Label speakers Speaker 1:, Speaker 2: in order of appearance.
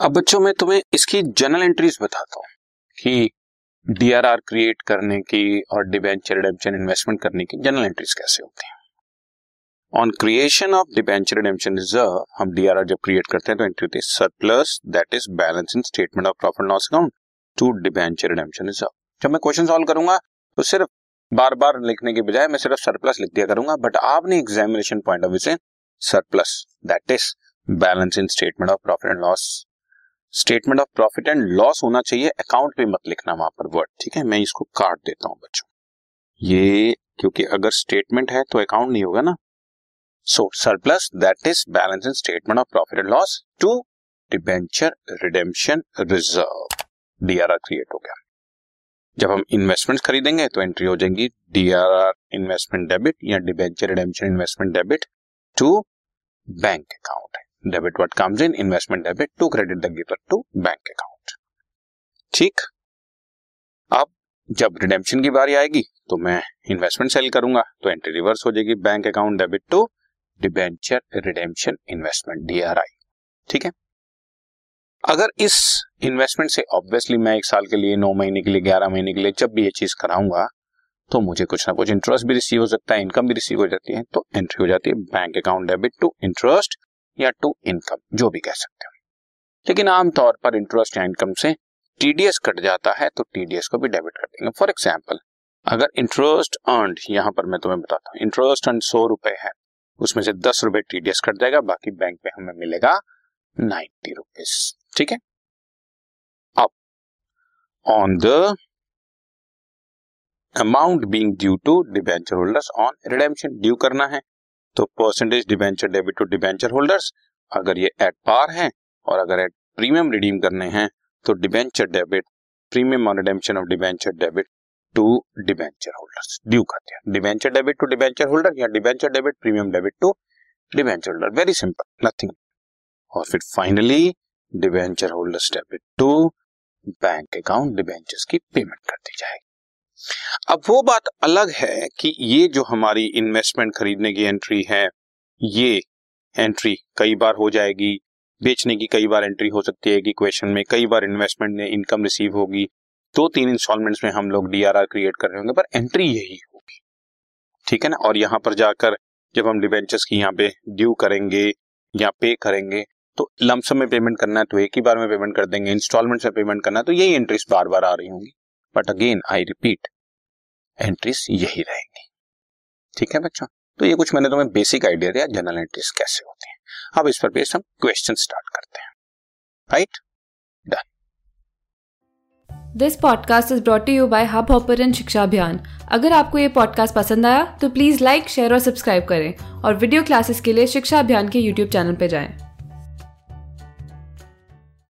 Speaker 1: अब बच्चों, मैं तुम्हें इसकी जनरल एंट्रीज बताता हूँ कि डीआरआर क्रिएट करने की और डिबेंचर रिडेम्पशन इन्वेस्टमेंट करने की जनरल एंट्रीज कैसे होती हैं। On creation of debenture redemption reserve हम डीआरआर जब क्रिएट करते हैं तो एंट्री होती है surplus that is balance in statement of profit loss account to debenture redemption reserve जब मैं क्वेश्चन सॉल्व करूँगा तो सिर्फ़ बार बार लिखने के बजाय मैं सिर्फ़ सरप्लस लिख दिया करूँगा बट आपने एग्जामिनेशन पॉइंट ऑफ़ व्यू से surplus that is balance in statement of profit and loss statement of profit and loss होना चाहिए अकाउंट पे मत लिखना वहाँ पर वर्ड ठीक है? मैं इसको काट देता हूँ बच्चों। ये क्योंकि अगर स्टेटमेंट है तो अकाउंट नहीं होगा ना। So surplus that is balance in statement of profit and loss to debenture redemption reserve DRR create हो गया। जब हम इन्वेस्टमेंट खरीदेंगे तो एंट्री हो जाएँगी डीआरआर इन्वेस्टमेंट डेबिट या debenture redemption investment debit to bank account debit what comes in investment debit to credit the giver to bank account ठीक? अब जब रिडेम्पशन की बारी आएगी तो मैं इन्वेस्टमेंट सेल करूँगा तो एंट्री रिवर्स हो जाएगी bank account debit to debenture redemption investment DRI ठीक है? अगर इस इन्वेस्टमेंट से ऑब्वियसली मैं एक साल के लिए, नौ महीने के लिए, ग्यारह महीने के लिए जब भी ये चीज़ कराऊँगा तो मुझे कुछ ना कुछ इंटरेस्ट भी रिसीव हो सकता है इनकम भी रिसीव हो जाती है तो एंट्री हो जाती है bank account debit to interest या टू इनकम जो भी कह सकते हो। लेकिन आमतौर पर इंटरेस्ट या इनकम से टीडीएस कट जाता है तो टीडीएस को भी डेबिट कर देंगे। फॉर एग्ज़ाम्पल अगर इंटरेस्ट अर्न यहाँ पर मैं तुम्हें बताता हूँ इंटरेस्ट अर्न सौ रुपए है, उसमें से दस रुपए टीडीएस कट जाएगा, बाकी बैंक में हमें मिलेगा नाइन्टी रुपीज़ ठीक है? अब on the amount being due to debenture holders on redemption due करना है। तो percentage debenture debit to debenture holders अगर ये एट पार है और अगर एट प्रीमियम रिडीम करने हैं तो debenture debit premium on redemption of debenture debit to debenture holders due करते हैं। Debenture debit to debenture holder या debenture debit premium debit to debenture holder very simple nothing और फिर finally debenture holders debit to bank account debentures की payment कर दी जाएगी। अब वो बात अलग है कि ये जो हमारी इन्वेस्टमेंट खरीदने की एंट्री है, ये एंट्री कई बार हो जाएगी, बेचने की कई बार एंट्री हो सकती है कि क्वेश्चन में, कई बार इन्वेस्टमेंट में इनकम रिसीव होगी दो तीन इंस्टॉलमेंट्स में हम लोग डीआरआर क्रिएट कर रहे होंगे, पर एंट्री यही होगी। ठीक है ना? और यहाँ पर जाकर जब हम डिवेंचर्स की यहाँ पे ड्यू करेंगे या पे करेंगे तो लमसम में पेमेंट करना है तो एक ही बार में पेमेंट कर देंगे इंस्टॉलमेंट में पेमेंट करना है तो यही एंट्रीज बार बार आ रही होंगी। But again I repeat entries यही रहेंगी। ठीक है बच्चों? तो ये कुछ मैंने तुम्हें बेसिक आइडिया दिया जनरल एंट्रीज कैसे होती हैं। अब इस पर बेस्ड हम क्वेश्चन स्टार्ट करते हैं। Right done
Speaker 2: this podcast is brought you by Hubhopper Shiksha Abhiyan अगर आपको ये पॉडकास्ट पसंद आया तो प्लीज़ लाइक शेयर और सब्सक्राइब करें। और वीडियो क्लासेस के लिए शिक्षा अभियान के यूट्यूब चैनल पर जाएँ।